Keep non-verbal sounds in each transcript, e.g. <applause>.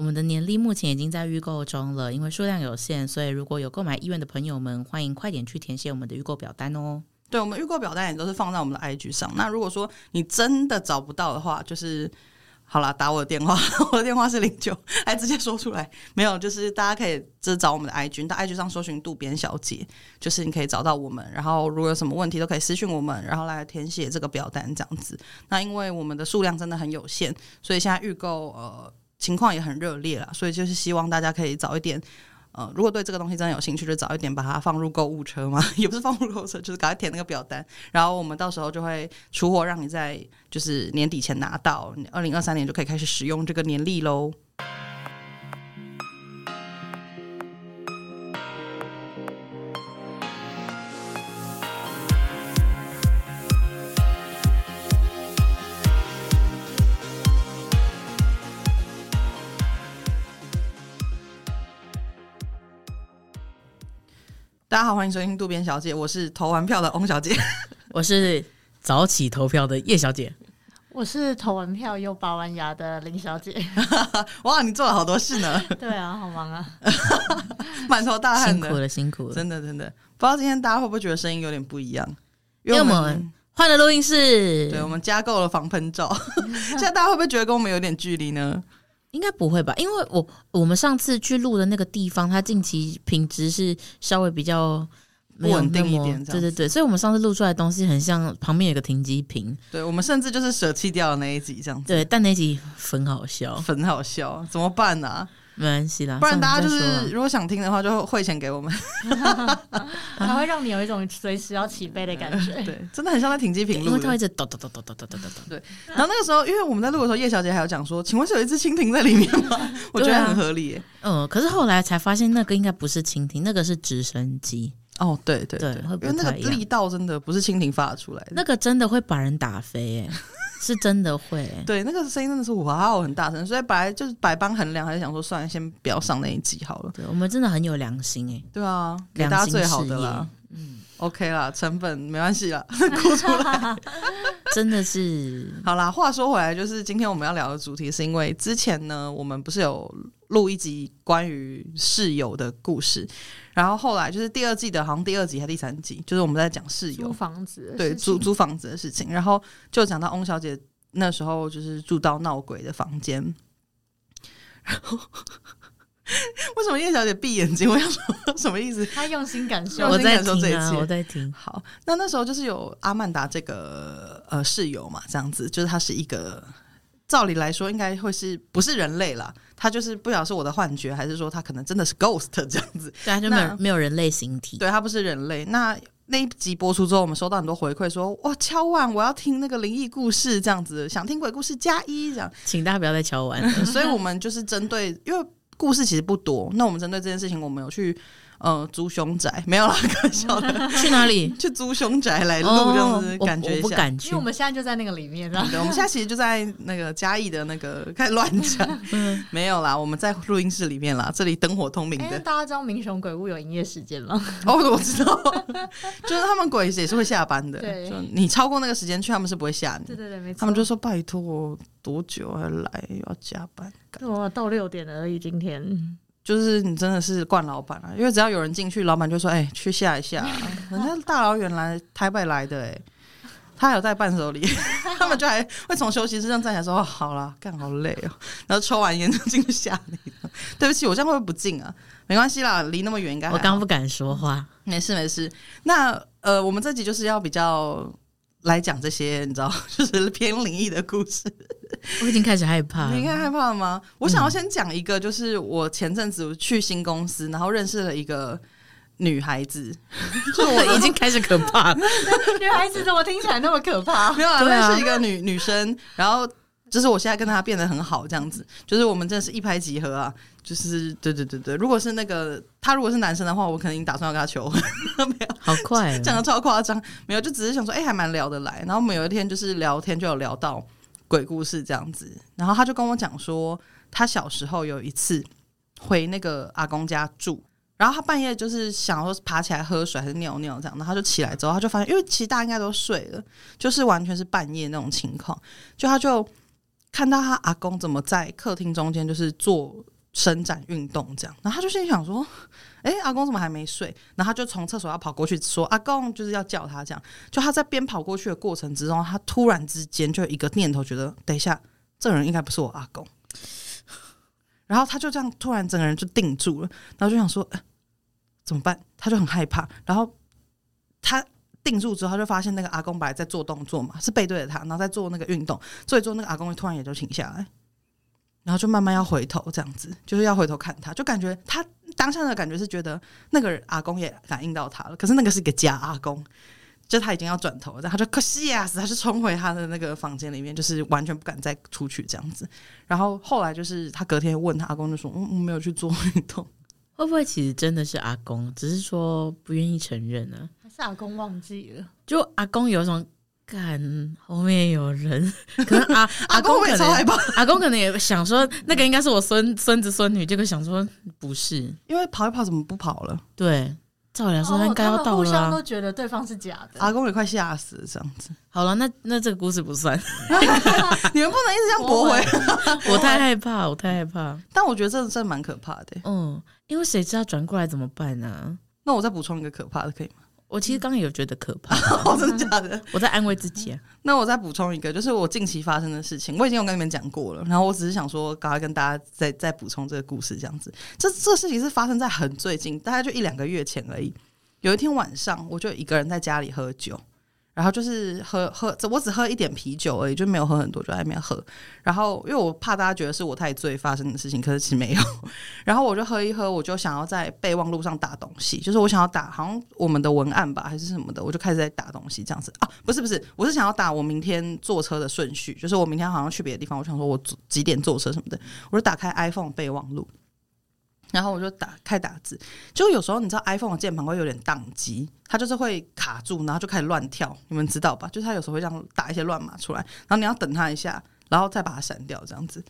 我们的年历目前已经在预购中了，因为数量有限，所以如果有购买意愿的朋友们，欢迎快点去填写我们的预购表单哦。对，我们预购表单也都是放在我们的 IG 上。那如果说你真的找不到的话，就是。好了，打我的电话，<laughs> 我的电话是零九，还直接说出来没有？就是大家可以就找我们的 IG，到 IG 上搜寻渡边小姐，就是你可以找到我们。然后如果有什么问题，都可以私信我们，然后来填写这个表单这样子。那因为我们的数量真的很有限，所以现在预购呃情况也很热烈啦，所以就是希望大家可以早一点。呃，如果对这个东西真的有兴趣，就早一点把它放入购物车嘛，<laughs> 也不是放入购物车，就是赶快填那个表单，然后我们到时候就会出货，让你在就是年底前拿到，二零二三年就可以开始使用这个年历喽。大家好，欢迎收听渡边小姐，我是投完票的翁小姐，<laughs> 我是早起投票的叶小姐，我是投完票又拔完牙的林小姐。<laughs> 哇，你做了好多事呢！对啊，好忙啊，<laughs> 满头大汗的，辛苦了，辛苦了，真的真的。不知道今天大家会不会觉得声音有点不一样？因为我们换了录音室，对，我们加购了防喷罩。现在大家会不会觉得跟我们有点距离呢？应该不会吧，因为我我们上次去录的那个地方，它近期品质是稍微比较不稳定一点，对对对，所以我们上次录出来的东西很像旁边有个停机坪，对，我们甚至就是舍弃掉了那一集这样子，对，但那集很好笑，很好笑，怎么办呢、啊？没关系啦，不然大家就是如果想听的话，就汇钱给我们，<laughs> 还会让你有一种随时要起飞的感觉。<laughs> 对，真的很像在停机坪录，因为它会一直抖抖抖抖抖抖抖抖。对，然后那个时候，因为我们在录的时候，叶小姐还有讲说，请问是有一只蜻蜓在里面吗？<laughs> 我觉得很合理耶。嗯，可是后来才发现，那个应该不是蜻蜓，那个是直升机。哦，对对对，因为那个力道真的不是蜻蜓发出来的，那个真的会把人打飞哎。是真的会、欸，对，那个声音真的是哇哦，很大声，所以本来就是百般衡量，还是想说算了，先不要上那一集好了。对，我们真的很有良心哎、欸，对啊，给大家最好的啦，嗯，OK 啦，成本没关系啦，<laughs> 哭出来，<laughs> 真的是。好啦，话说回来，就是今天我们要聊的主题，是因为之前呢，我们不是有录一集关于室友的故事。然后后来就是第二季的，好像第二集还是第三集，就是我们在讲室友租房子，对，租租房子的事情。然后就讲到翁小姐那时候就是住到闹鬼的房间。然后 <laughs> 为什么叶小姐闭眼睛？我想说 <laughs> 什么意思？她用心感受，我在听啊，我在听。好，那那时候就是有阿曼达这个呃室友嘛，这样子，就是她是一个。照理来说，应该会是不是人类了？他就是不晓得是我的幻觉，还是说他可能真的是 ghost 这样子？对，他就没有没有人类形体。对，他不是人类。那那一集播出之后，我们收到很多回馈，说哇，敲碗，我要听那个灵异故事，这样子，想听鬼故事加一这样。请大家不要再敲碗。<laughs> 所以我们就是针对，因为故事其实不多，那我们针对这件事情，我们有去。呃，租凶宅 <laughs> 没有啦，可笑的。<laughs> 去哪里？去租凶宅来录，这样子感觉一下。我不敢去，因为我们现在就在那个里面。对，我们现在其实就在那个嘉义的那个，<laughs> 开始乱讲。没有啦，我们在录音室里面啦，这里灯火通明的。大家知道民雄鬼屋有营业时间吗？哦，我知道，就是他们鬼也是会下班的。对，你超过那个时间去，他们是不会吓你。对对对，没错。他们就说拜托我多久还来，要加班。哇，到六点而已，今天。就是你真的是惯老板啊，因为只要有人进去，老板就说：“哎、欸，去下一下。<laughs> ”人家大老远来台北来的、欸，哎，他还有带伴手礼，<laughs> 他们就还会从休息室上站起来说：“哦，好了，干好累哦。”然后抽完烟就进去吓你。<laughs> 对不起，我这样会不会不敬啊？没关系啦，离那么远应该。我刚不敢说话，没事没事。那呃，我们这集就是要比较。来讲这些，你知道，就是偏灵异的故事。我已经开始害怕，你应该害怕了吗？我想要先讲一个，就是我前阵子去新公司，然后认识了一个女孩子，就 <laughs> 我已经开始可怕了。<laughs> 女孩子怎么听起来那么可怕？没有啊，认识一个女女生，然后。就是我现在跟她变得很好，这样子，就是我们真的是一拍即合啊！就是对对对对，如果是那个他如果是男生的话，我可能打算要跟他求婚，<laughs> 没有，好快，讲的超夸张，没有，就只是想说，哎、欸，还蛮聊得来。然后我们有一天就是聊天，就有聊到鬼故事这样子，然后他就跟我讲说，他小时候有一次回那个阿公家住，然后他半夜就是想说爬起来喝水还是尿尿这样，然后他就起来之后，他就发现，因为其实大家应该都睡了，就是完全是半夜那种情况，就他就。看到他阿公怎么在客厅中间，就是坐伸展运动这样。然后他就心想说：“哎、阿公怎么还没睡？”然后他就从厕所要跑过去说：“阿公就是要叫他这样。”就他在边跑过去的过程之中，他突然之间就一个念头，觉得等一下，这个人应该不是我阿公。然后他就这样突然整个人就定住了，然后就想说：“欸、怎么办？”他就很害怕。然后他定住之后，他就发现那个阿公本来在做动作嘛，是背对着他，然后在做那个运动，所以做那个阿公突然也就停下来。然后就慢慢要回头，这样子就是要回头看他，就感觉他当下的感觉是觉得那个阿公也感应到他了，可是那个是一个假阿公，就他已经要转头了，然后他就可惜呀，他就冲回他的那个房间里面，就是完全不敢再出去这样子。然后后来就是他隔天问他阿公，就说：“嗯，我没有去做运动。”会不会其实真的是阿公，只是说不愿意承认呢？还是阿公忘记了？就阿公有一种。看后面有人，<laughs> 可能阿阿公可能阿公可能也想说，那个应该是我孙孙子孙女，结果想说不是，因为跑一跑怎么不跑了？对，照理来说他应该要到了，啊，哦，互相都觉得对方是假的，阿公也快吓死了，这样子。好了，那那这个故事不算 <laughs> <laughs> 你们不能一直这样驳回，我太害怕，我太害怕。但我觉得这真的蛮可怕的，欸，嗯，因为谁知道转过来怎么办呢？啊？那我再补充一个可怕的，可以吗？我其实刚刚有觉得可怕，<laughs> 哦，真的假的？<laughs> 我在安慰自己啊。<laughs> 那我再补充一个，就是我近期发生的事情，我已经有跟你们讲过了。然后我只是想说，赶快跟大家再再补充这个故事，这样子。这这个事情是发生在很最近，大概就一两个月前而已。有一天晚上，我就一个人在家里喝酒。然后就是喝喝，我只喝一点啤酒而已，就没有喝很多，就在那边喝。然后因为我怕大家觉得是我太醉发生的事情，可是其实没有。<laughs> 然后我就喝一喝，我就想要在备忘录上打东西，就是我想要打好像我们的文案吧，还是什么的，我就开始在打东西这样子啊，不是不是，我是想要打我明天坐车的顺序，就是我明天好像去别的地方，我想说我几点坐车什么的，我就打开 iPhone 备忘录。然后我就打开打字，就有时候你知道 iPhone 的键盘会有点宕机，它就是会卡住，然后就开始乱跳，你们知道吧？就是它有时候会这样打一些乱码出来，然后你要等它一下，然后再把它删掉这样子。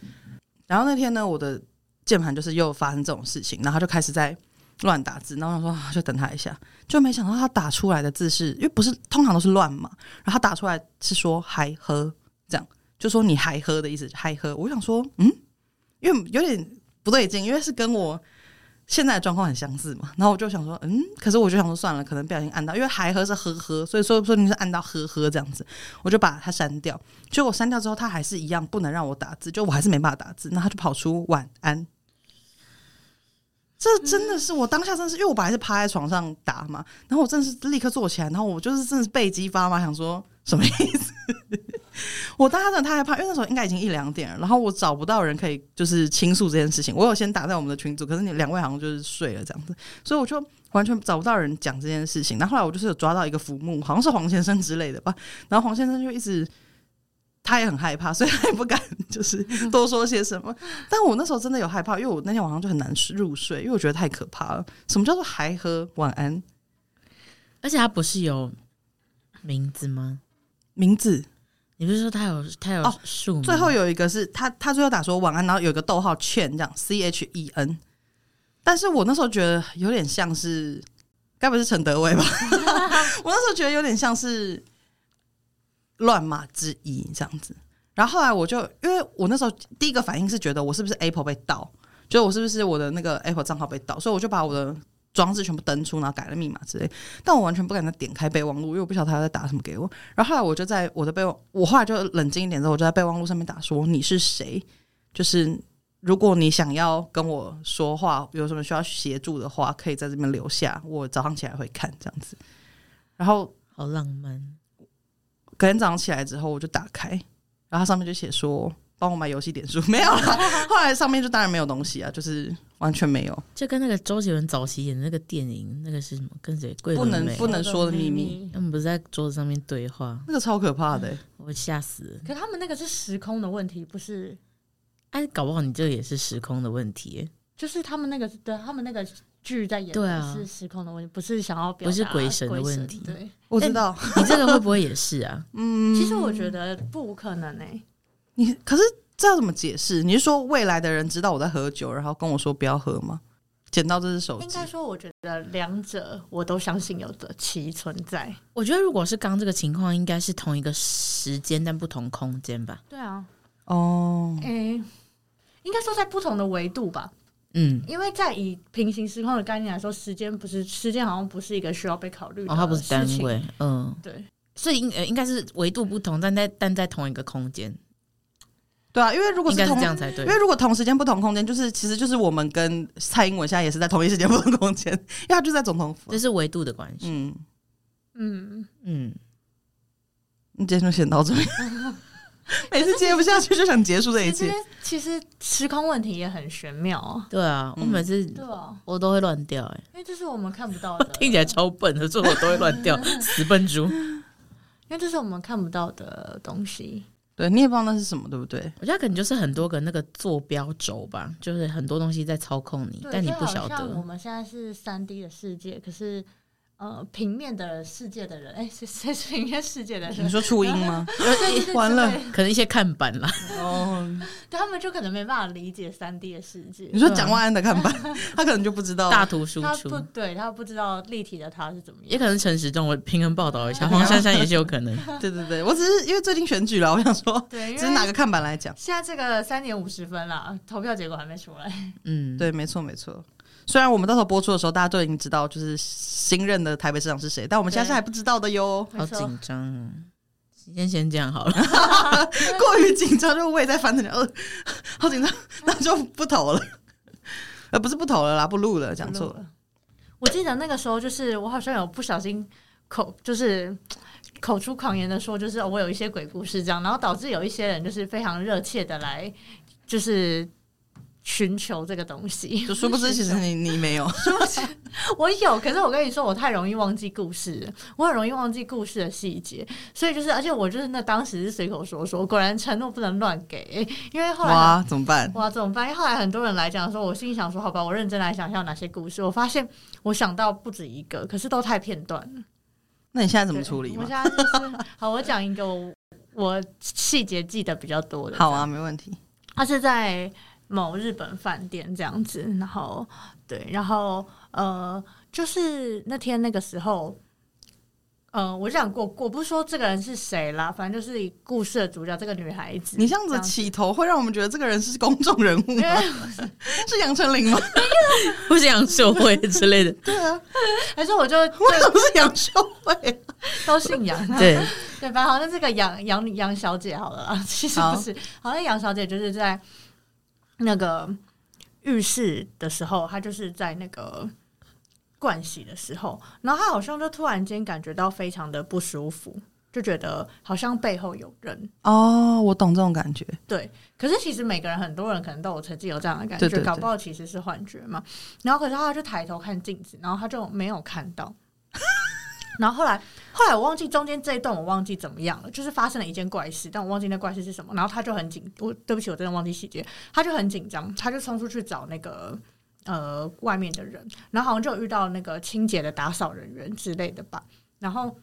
然后那天呢，我的键盘就是又发生这种事情，然后就开始在乱打字，然后我说就等它一下，就没想到它打出来的字是因为不是通常都是乱码，然后它打出来是说还喝这样，就说你还喝的意思还喝，我想说嗯，因为有点。不对劲，因为是跟我现在的状况很相似嘛，然后我就想说，嗯，可是我就想说算了，可能不小心按到，因为还喝是呵呵，所以说说你是按到呵呵这样子，我就把它删掉。结果删掉之后，它还是一样不能让我打字，就我还是没办法打字，那他就跑出晚安。这真的是我当下真的是，因为我本来是趴在床上打嘛，然后我真的是立刻坐起来，然后我就是真的是被激发嘛，想说什么意思？<laughs> 我当时真的太害怕，因为那时候应该已经一两点了，然后我找不到人可以就是倾诉这件事情。我有先打在我们的群组，可是你两位好像就是睡了这样子，所以我就完全找不到人讲这件事情。然后后来我就是有抓到一个浮木，好像是黄先生之类的吧。然后黄先生就一直他也很害怕，所以他也不敢就是 <laughs> 多说些什么。但我那时候真的有害怕，因为我那天晚上就很难入睡，因为我觉得太可怕了。什么叫做还喝晚安？而且他不是有名字吗？名字。你不是说他有他有数吗？最后有一个是他他最后打说晚安，然后有一个逗号劝这样 C H E N，但是我那时候觉得有点像是，该不是陈德威吧？<laughs> 我那时候觉得有点像是乱码之一这样子。然后后来我就因为我那时候第一个反应是觉得我是不是 Apple 被盗，就我是不是我的那个 Apple 账号被盗，所以我就把我的。装置全部登出，然后改了密码之类，但我完全不敢再点开备忘录，因为我不晓得他要在打什么给我。然后后来我就在我的备忘，我后来就冷静一点之后，我就在备忘录上面打说：“你是谁？就是如果你想要跟我说话，有什么需要协助的话，可以在这边留下，我早上起来会看这样子。”然后好浪漫。隔天早上起来之后，我就打开，然后它上面就写说。帮我买游戏点数 <laughs> 没有了，<laughs> 后来上面就当然没有东西啊，就是完全没有，就跟那个周杰伦早期演的那个电影，那个是什么？跟谁？不能不能说的秘密。他们不是在桌子上面对话，那个超可怕的、欸，我吓死了。可他们那个是时空的问题，不是？哎，搞不好你这个也是时空的问题、欸。就是他们那个，对他们那个剧在演的是时空的问题，不是想要表达不是鬼神的问题。对，我知道你这个会不会也是啊？<laughs> 嗯，其实我觉得不可能诶、欸。你可是这要怎么解释？你是说未来的人知道我在喝酒，然后跟我说不要喝吗？捡到这只手机，应该说，我觉得两者我都相信有的其存在。我觉得如果是刚这个情况，应该是同一个时间但不同空间吧？对啊，哦，诶，应该说在不同的维度吧？嗯，因为在以平行时空的概念来说，时间不是时间，好像不是一个需要被考虑的。哦，它不是单位。嗯，对，所以应呃应该是维度不同，但在但在同一个空间。对啊，因为如果是同是这样才对，因为如果同时间不同空间，就是其实就是我们跟蔡英文现在也是在同一时间不同空间，<laughs> 因为他就在总统府，这是维度的关系。嗯嗯嗯，你今天就先到这里。<laughs> 每次接不下去就想结束这一切。其实时空问题也很玄妙啊。对啊，我每次对啊，我都会乱掉哎，因为这是我们看不到的，听起来超笨的，所以我都会乱掉，死笨猪。因为这是我们看不到的东西。对，你也不知道那是什么，对不对？我觉得可能就是很多个那个坐标轴吧，就是很多东西在操控你，但你不晓得。我们现在是三 D 的世界，可是。呃，平面的世界的人，哎、欸，谁是平面世界的人？你说初音吗？<laughs> <laughs> 完了，可能一些看板啦。<laughs> 哦，他们就可能没办法理解三 D 的世界。你说蒋万安的看板，他可能就不知道大图输出，他不对，他不知道立体的他是怎么样。也可能陈时中，我平衡报道一下，黄珊珊也是有可能。对对对，我只是因为最近选举了，我想说，对，只是哪个看板来讲。现在这个三点五十分了，投票结果还没出来。嗯，对，没错没错。虽然我们到时候播出的时候，大家都已经知道就是新任的台北市长是谁，但我们现在是还不知道的哟。好紧张，先先这样好了。<laughs> 过于紧张，就我也在翻着呃，好紧张，那就不投了。<laughs> 呃，不是不投了啦，不录了，讲错了。我记得那个时候，就是我好像有不小心口，就是口出狂言的说，就是我有一些鬼故事这样，然后导致有一些人就是非常热切的来，就是。寻求这个东西，<laughs> 就殊不知其实你你没有，是不是？我有，可是我跟你说，我太容易忘记故事，我很容易忘记故事的细节，所以就是，而且我就是那当时是随口说说，果然承诺不能乱给，因为后来哇怎么办？哇怎么办？因为后来很多人来讲说，我心里想说，好吧，我认真来想一下哪些故事，我发现我想到不止一个，可是都太片段了。那你现在怎么处理？我现在就是好，我讲一个我我细节记得比较多的。好啊，没问题。他是在。某日本饭店这样子，然后对，然后呃，就是那天那个时候，呃，我想过，我不是说这个人是谁啦，反正就是故事的主角这个女孩子。你这样子起头会让我们觉得这个人是公众人物吗？<laughs> 是杨丞琳吗？不是杨秀慧之类的。对啊，还是我就为什么是杨秀慧？都姓杨。对对吧？好像这个杨杨杨小姐好了啦，其实不是，好像杨小姐就是在。那个浴室的时候，他就是在那个盥洗的时候，然后他好像就突然间感觉到非常的不舒服，就觉得好像背后有人。哦，我懂这种感觉。对，可是其实每个人，很多人可能都有曾经有这样的感觉，搞不好其实是幻觉嘛。然后可是他就抬头看镜子，然后他就没有看到。然后后来，后来我忘记中间这一段，我忘记怎么样了，就是发生了一件怪事，但我忘记那怪事是什么。然后他就很紧，我对不起，我真的忘记细节。他就很紧张，他就冲出去找那个呃外面的人，然后好像就遇到那个清洁的打扫人员之类的吧。然后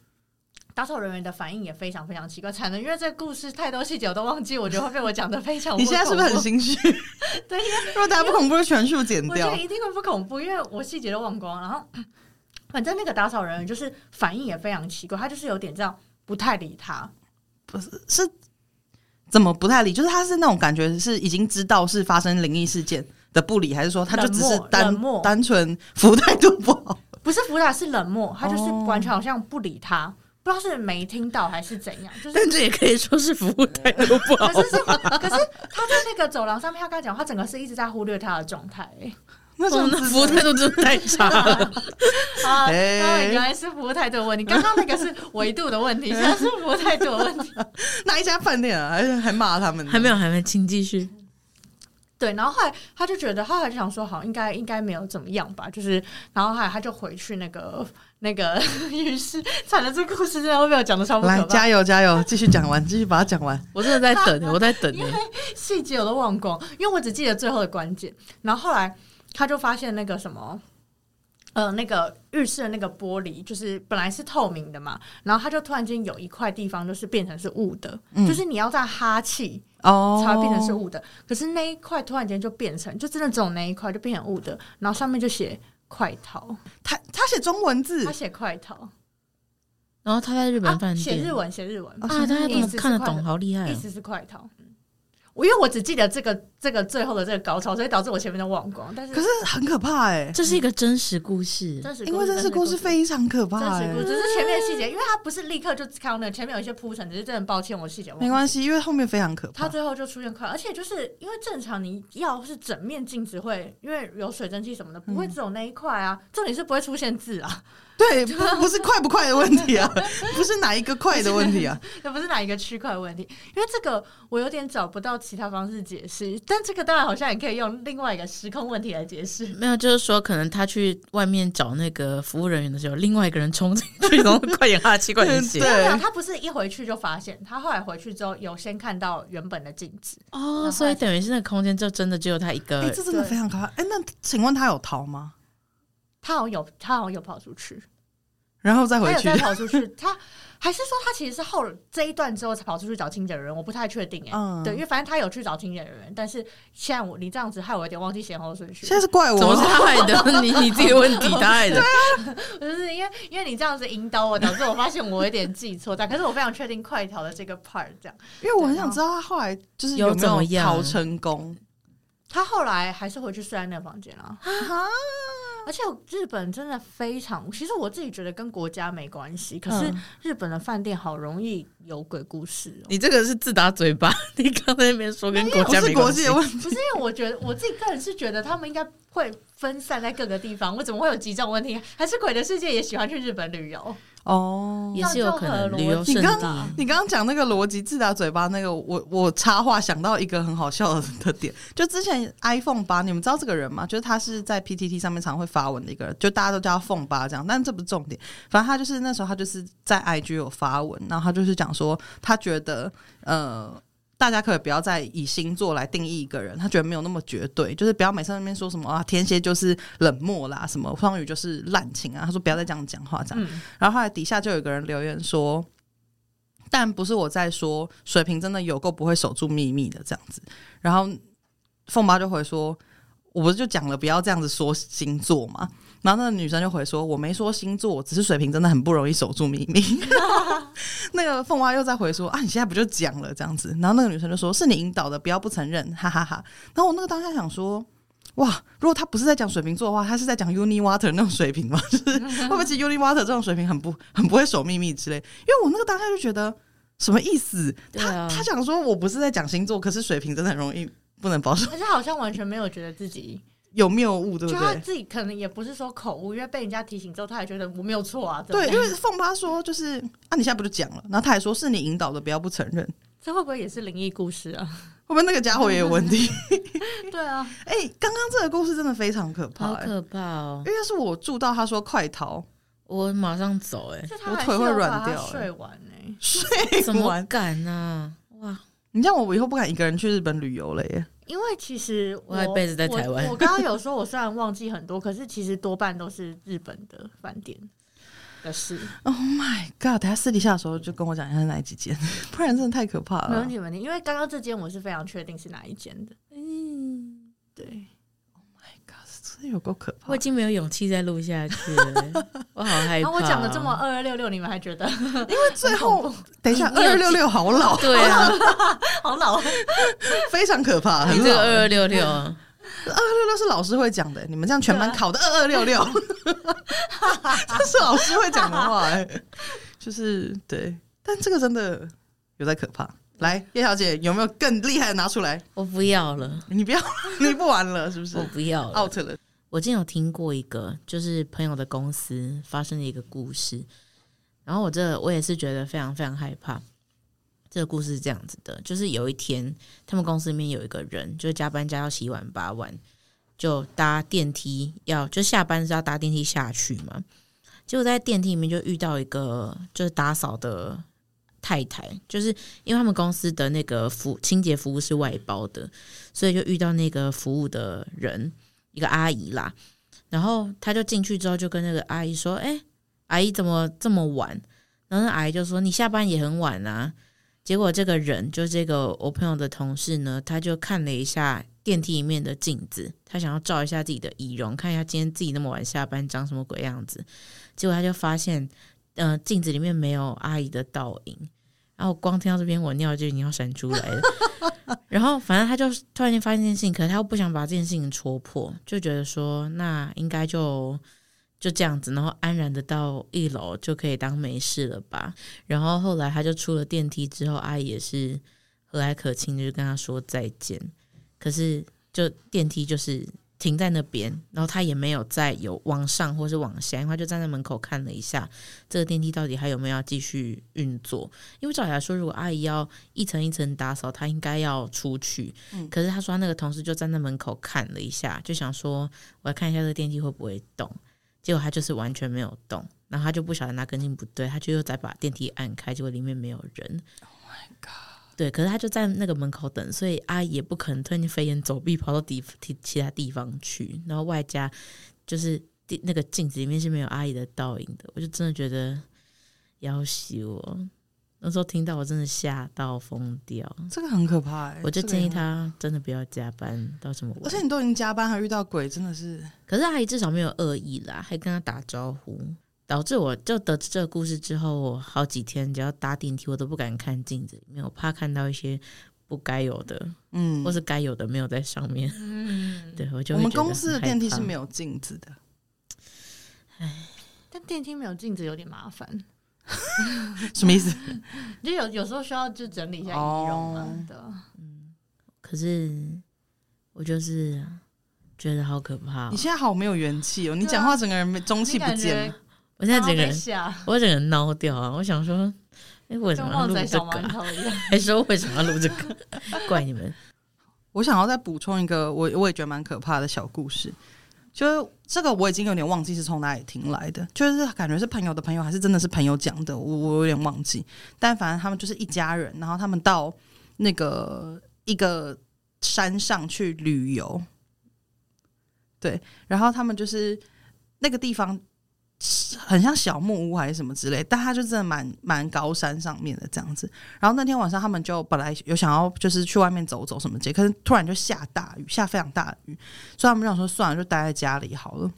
打扫人员的反应也非常非常奇怪，惨了，因为这个故事太多细节我都忘记，我觉得会被我讲的非常。你现在是不是很心虚？<laughs> 对，如果大家不恐怖，就全数剪掉。我觉得一定会不恐怖，因为我细节都忘光，然后。反正那个打扫人员就是反应也非常奇怪，他就是有点这样不太理他，不是是怎么不太理？就是他是那种感觉是已经知道是发生灵异事件的不理，还是说他就只是单单纯服务态度不好？不是服务态度，是冷漠，他就是完全好像不理他，哦、不知道是没听到还是怎样。就是但这也可以说是服务态度不好。可是是，可是他在那个走廊上面，他刚才讲，他整个是一直在忽略他的状态。那种服务态度真的太差了啊！<laughs> 原来是服务态度的问题。刚刚那个是维度的问题，<laughs> 现在是服务态度的问题。<laughs> 哪一家饭店啊？还还骂他们？还没有，还没，请继续。对，然后后来他就觉得，后来就想说，好，应该应该没有怎么样吧。就是，然后后来他就回去那个那个浴室，惨了，这个故事真的会被我讲的差不多。来，加油加油，继续讲完，继续把它讲完。我真的在等，我在等，因为细节我都忘光，因为我只记得最后的关键。然后后来。他就发现那个什么，呃，那个浴室的那个玻璃，就是本来是透明的嘛，然后他就突然间有一块地方就是变成是雾的，嗯、就是你要在哈气哦。才会变成是雾的，哦、可是那一块突然间就变成，就真的只有那一块就变成雾的，然后上面就写快逃，他他写中文字，他写快逃，然后他在日本饭店。写、啊、日文。写日文。啊，他意思看得懂，好厉害、哦，意思是快逃。因为我只记得这个这个最后的这个高潮，所以导致我前面都忘光。但是可是很可怕哎、欸，这是一个真实故事，真实因为真实故事非常可怕、欸，真实故事只是前面的细节，因为它不是立刻就看到那个前面有一些铺陈，只是真的抱歉，我细节忘。没关系，因为后面非常可怕。他最后就出现快，而且就是因为正常你要是整面镜子会，因为有水蒸气什么的，不会只有那一块啊，重点是不会出现字啊。<laughs> 对，不不是快不快的问题啊，不是哪一个快的问题啊，<laughs> 也不是哪一个区块的问题，因为这个我有点找不到其他方式解释，但这个当然好像也可以用另外一个时空问题来解释。没有，就是说可能他去外面找那个服务人员的时候，另外一个人冲进去，然后快点哈气，快点写。<laughs> 对，他不是一回去就发现，他后来回去之后有先看到原本的镜子哦，所以等于是那个空间就真的只有他一个。哎，这真的非常可怕。哎，那请问他有逃吗？他好像有，他好像有跑出去。然后再回去，再跑出去，<laughs> 他还是说他其实是后这一段之后才跑出去找清洁人员，我不太确定哎、欸。嗯，对，因为反正他有去找清洁人员，但是现在我你这样子害我有点忘记先后顺序。现在是怪我，怎么是他害的？<laughs> 你你自己问题，他害的。<laughs> 对啊，就是因为因为你这样子引导我，导致我发现我有点记错。但可是我非常确定快条的这个 part 这样，因为我很想知道他后来就是有没有逃成功。他后来还是回去睡在那个房间了。而且日本真的非常，其实我自己觉得跟国家没关系，可是日本的饭店好容易有鬼故事喔。你这个是自打嘴巴，<laughs> 你刚才那边说跟国家没关系，不是因为我觉得我自己个人是觉得他们应该会分散在各个地方，我怎么会有集中问题？还是鬼的世界也喜欢去日本旅游？哦，也是有可能旅游胜地。你刚刚讲那个逻辑自打嘴巴那个，我我插话想到一个很好笑的点，就之前 iPhone 八，你们知道这个人吗？就是他是在 PTT 上面常会发文的一个人，就大家都叫他凤八这样，但这不是重点。反正他就是那时候他就是在 IG 有发文，然后他就是讲说他觉得呃。大家可以不要再以星座来定义一个人，他觉得没有那么绝对，就是不要每次那边说什么啊，天蝎就是冷漠啦，什么双鱼就是滥情啊，他说不要再这样讲话这样。嗯、然后后来底下就有个人留言说，但不是我在说水瓶真的有够不会守住秘密的这样子。然后凤八就回说，我不是就讲了不要这样子说星座吗？然后那个女生就回说：“我没说星座，只是水瓶真的很不容易守住秘密。<laughs> ” <laughs> 那个凤花又在回说：“啊，你现在不就讲了这样子？”然后那个女生就说：“是你引导的，不要不承认，哈哈哈，哈。”然后我那个当下想说：“哇，如果他不是在讲水瓶座的话，他是在讲 Uni Water 那种水平吗？<laughs> 就是会不会其实 Uni Water 这种水平很不很不会守秘密之类？因为我那个当下就觉得什么意思？他、啊、他讲说我不是在讲星座，可是水瓶真的很容易不能保守，而且好像完全没有觉得自己。”有谬误，对不对？就他自己可能也不是说口误，因为被人家提醒之后，他也觉得我没有错啊。对，因为凤八说就是啊，你现在不就讲了？然后他还说是你引导的，不要不承认。这会不会也是灵异故事啊？会不会那个家伙也有问题？<laughs> <laughs> 对啊，哎、欸，刚刚这个故事真的非常可怕、欸，好可怕哦！因为是我住到他说快逃，我马上走、欸，哎，我腿会软掉、欸。<laughs> 睡完哎、欸？睡怎么敢呢、啊？哇！你这样我，以后不敢一个人去日本旅游了耶。因为其实我，我一辈子在台湾。我刚刚有说，我虽然忘记很多，可是其实多半都是日本的饭店的事。<laughs> Oh my god！等下私底下的时候就跟我讲一下是哪几间，<laughs> 不然真的太可怕了。没问题，没问题。因为刚刚这间我是非常确定是哪一间的。嗯，对。有够可怕！我已经没有勇气再录下去了，<laughs> 我好害怕、啊。我讲的这么二二六六，你们还觉得？因为最后，<laughs> 等一下，二二六六好老，对啊，<laughs> 好老，非常可怕。你这个二二六六，二二六六是老师会讲的，你们这样全班考的二二六六，这是老师会讲的话，哎，就是对，但这个真的有点可怕。来，叶小姐有没有更厉害的拿出来？我不要了，你不要，你不玩了是不是？我不要了，out 了。我之前有听过一个，就是朋友的公司发生的一个故事，然后我这我也是觉得非常非常害怕。这个故事是这样子的，就是有一天他们公司里面有一个人，就是加班加到七晚八晚，就搭电梯要就下班是要搭电梯下去嘛，结果在电梯里面就遇到一个就是打扫的太太，就是因为他们公司的那个服清洁服务是外包的，所以就遇到那个服务的人。一个阿姨啦，然后他就进去之后就跟那个阿姨说：“哎，阿姨怎么这么晚？”然后那阿姨就说：“你下班也很晚啊。”结果这个人就这个我朋友的同事呢，他就看了一下电梯里面的镜子，他想要照一下自己的仪容，看一下今天自己那么晚下班长什么鬼样子。结果他就发现，嗯、镜子里面没有阿姨的倒影，然后光听到这边我尿就已经要闪出来了。<laughs> 然后反正他就突然间发现这件事情，可是他又不想把这件事情戳破，就觉得说那应该就就这样子，然后安然的到一楼就可以当没事了吧。然后后来他就出了电梯之后，阿姨也是和蔼可亲，就跟他说再见。可是就电梯就是。停在那边，然后他也没有再有往上或是往下，因为他就站在门口看了一下这个电梯到底还有没有要继续运作。因为照理来说，如果阿姨要一层一层打扫，她应该要出去。嗯，可是他说他那个同事就站在门口看了一下，就想说我要看一下这个电梯会不会动。结果他就是完全没有动，然后他就不晓得哪根筋不对，他就又再把电梯按开，结果里面没有人。Oh！对，可是他就在那个门口等，所以阿姨也不可能突然间飞檐走壁跑到地其其他地方去。然后外加就是那个镜子里面是没有阿姨的倒影的，我就真的觉得要死我。那时候听到我真的吓到疯掉，这个很可怕，欸。我就建议他真的不要加班到什么。而且你都已经加班还遇到鬼，真的是。可是阿姨至少没有恶意啦，还跟他打招呼。导致我就得知这个故事之后，我好几天只要搭电梯，我都不敢看镜子里面，我怕看到一些不该有的，嗯，或是该有的没有在上面。嗯，<laughs> 对，我就我们公司的电梯是没有镜子的，唉，但电梯没有镜子有点麻烦，什么意思？<laughs> 就有有时候需要就整理一下仪容嗯，可是我就是觉得好可怕。你现在好没有元气哦，你讲话整个人中气不见了。我现在整个人，我整个人孬掉啊！我想说，哎、欸，为什么要录这个、啊？<laughs> 还说为什么要录这个？<laughs> 怪你们！我想要再补充一个，我我也觉得蛮可怕的小故事。就是这个，我已经有点忘记是从哪里听来的，就是感觉是朋友的朋友，还是真的是朋友讲的，我我有点忘记。但反正他们就是一家人，然后他们到那个一个山上去旅游，对，然后他们就是那个地方。很像小木屋还是什么之类，但他就真的蛮蛮高山上面的这样子。然后那天晚上他们就本来有想要就是去外面走走什么的，可是突然就下大雨，下非常大的雨，所以他们就想说算了，就待在家里好了。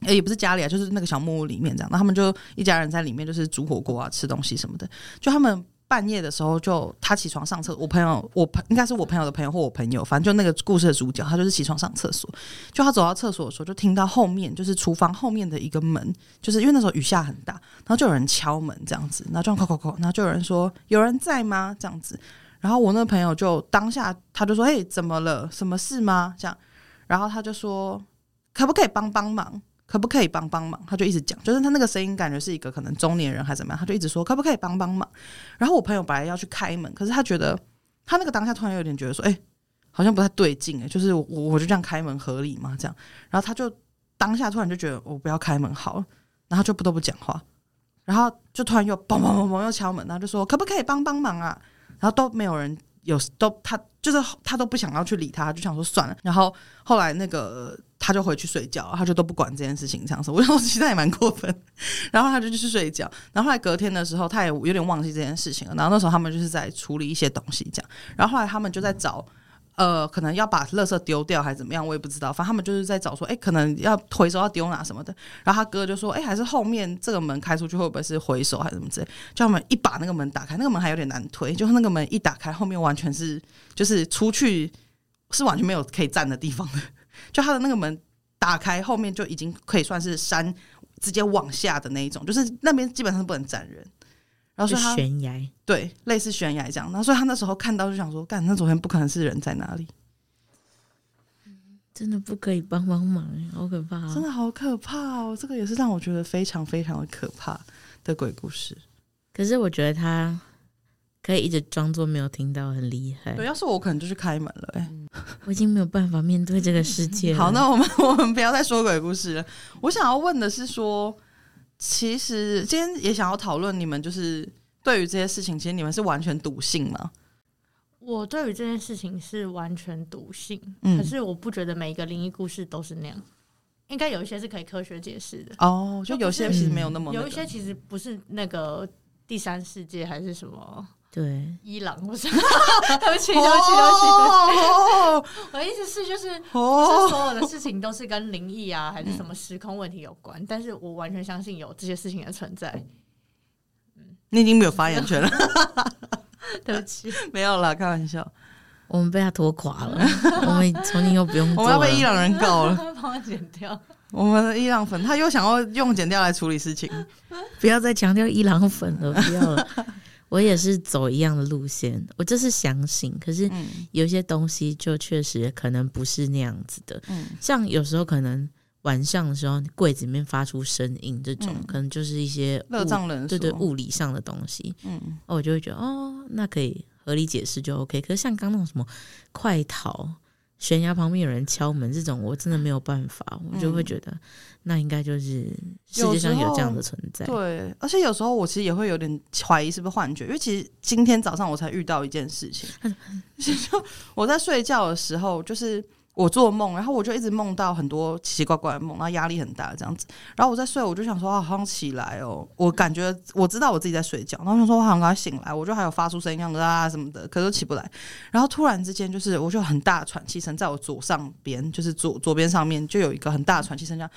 也不是家里啊，就是那个小木屋里面这样。那他们就一家人在里面就是煮火锅啊，吃东西什么的。就他们。半夜的时候，就他起床上厕所。我朋友，我朋应该是我朋友的朋友或我朋友，反正就那个故事的主角，他就是起床上厕所。就他走到厕所的时候，就听到后面就是厨房后面的一个门，就是因为那时候雨下很大，然后就有人敲门这样子，然后就叩叩叩，然后就有人说有人在吗？这样子，然后我那个朋友就当下他就说：“嘿，怎么了？什么事吗？”这样，然后他就说：“可不可以帮帮忙？”可不可以帮帮忙？他就一直讲，就是他那个声音感觉是一个可能中年人还是怎么样，他就一直说可不可以帮帮忙。然后我朋友本来要去开门，可是他觉得他那个当下突然有点觉得说，哎、好像不太对劲哎，就是我我就这样开门合理吗？这样，然后他就当下突然就觉得我不要开门好了，然后就不都不讲话，然后就突然又嘣嘣嘣嘣又敲门，然后就说可不可以帮帮忙啊？然后都没有人有都他就是他都不想要去理他，就想说算了。然后后来那个。他就回去睡觉，他就都不管这件事情，这样子。<laughs> 我想其实也蛮过分。<laughs> 然后他就去睡觉。然后后来隔天的时候，他也有点忘记这件事情了。然后那时候他们就是在处理一些东西，这样。然后后来他们就在找，呃，可能要把垃圾丢掉还是怎么样，我也不知道。反正他们就是在找说，哎、可能要回收要丢哪什么的。然后他哥就说，哎、还是后面这个门开出去会不会是回收还是什么之类？叫他们一把那个门打开，那个门还有点难推，就是那个门一打开，后面完全是就是出去是完全没有可以站的地方的。就他的那个门打开，后面就已经可以算是山直接往下的那一种，就是那边基本上是不能站人。然后说悬崖，对，类似悬崖这样。然后所以他那时候看到就想说，干，那昨天不可能是人在哪里？真的不可以帮帮忙，好可怕，真的好可怕哦！这个也是让我觉得非常非常的可怕的鬼故事。可是我觉得他。可以一直装作没有听到，很厉害。对，要是我可能就去开门了、欸。哎、嗯，我已经没有办法面对这个世界。<laughs> 好，那我们 <laughs> 我们不要再说鬼故事了。我想要问的是说，其实今天也想要讨论你们，就是对于这些事情，其实你们是完全笃信吗？我对于这件事情是完全笃信，嗯、可是我不觉得每一个灵异故事都是那样。应该有一些是可以科学解释的。哦，就有些其实没有那么、那个，有一些其实不是那个第三世界还是什么。对，伊朗不是，<laughs> 对不起，对不起，对不起。我的意思是，就是不是所有的事情都是跟灵异啊，还是什么时空问题有关。但是我完全相信有这些事情的存在。嗯，你已经没有发言权了。<laughs> 对不起，没有啦，开玩笑。我们被他拖垮了，<laughs> 我们从今又不用。我们要被伊朗人告了，帮我剪掉。我们的伊朗粉，他又想要用剪掉来处理事情，不要再强调伊朗粉了，不要了。我也是走一样的路线，我就是相信，可是有些东西就确实可能不是那样子的。嗯，像有时候可能晚上的时候，柜子里面发出声音，这种、嗯、可能就是一些热胀冷缩，对对，物理上的东西。嗯，我就会觉得哦，那可以合理解释就 OK。可是像刚那种什么快逃。悬崖旁边有人敲门，这种我真的没有办法，嗯、我就会觉得那应该就是世界上有这样的存在。对，而且有时候我其实也会有点怀疑是不是幻觉，因为其实今天早上我才遇到一件事情，<laughs> 就我在睡觉的时候，就是。我做梦，然后我就一直梦到很多奇奇怪怪的梦，然后压力很大这样子。然后我在睡，我就想说啊，好像起来哦，我感觉我知道我自己在睡觉，然后我想说我好像刚醒来，我就还有发出声音，样子啊什么的，可是都起不来。然后突然之间，就是我就很大的喘气声，在我左上边，就是左左边上面就有一个很大的喘气声，这样，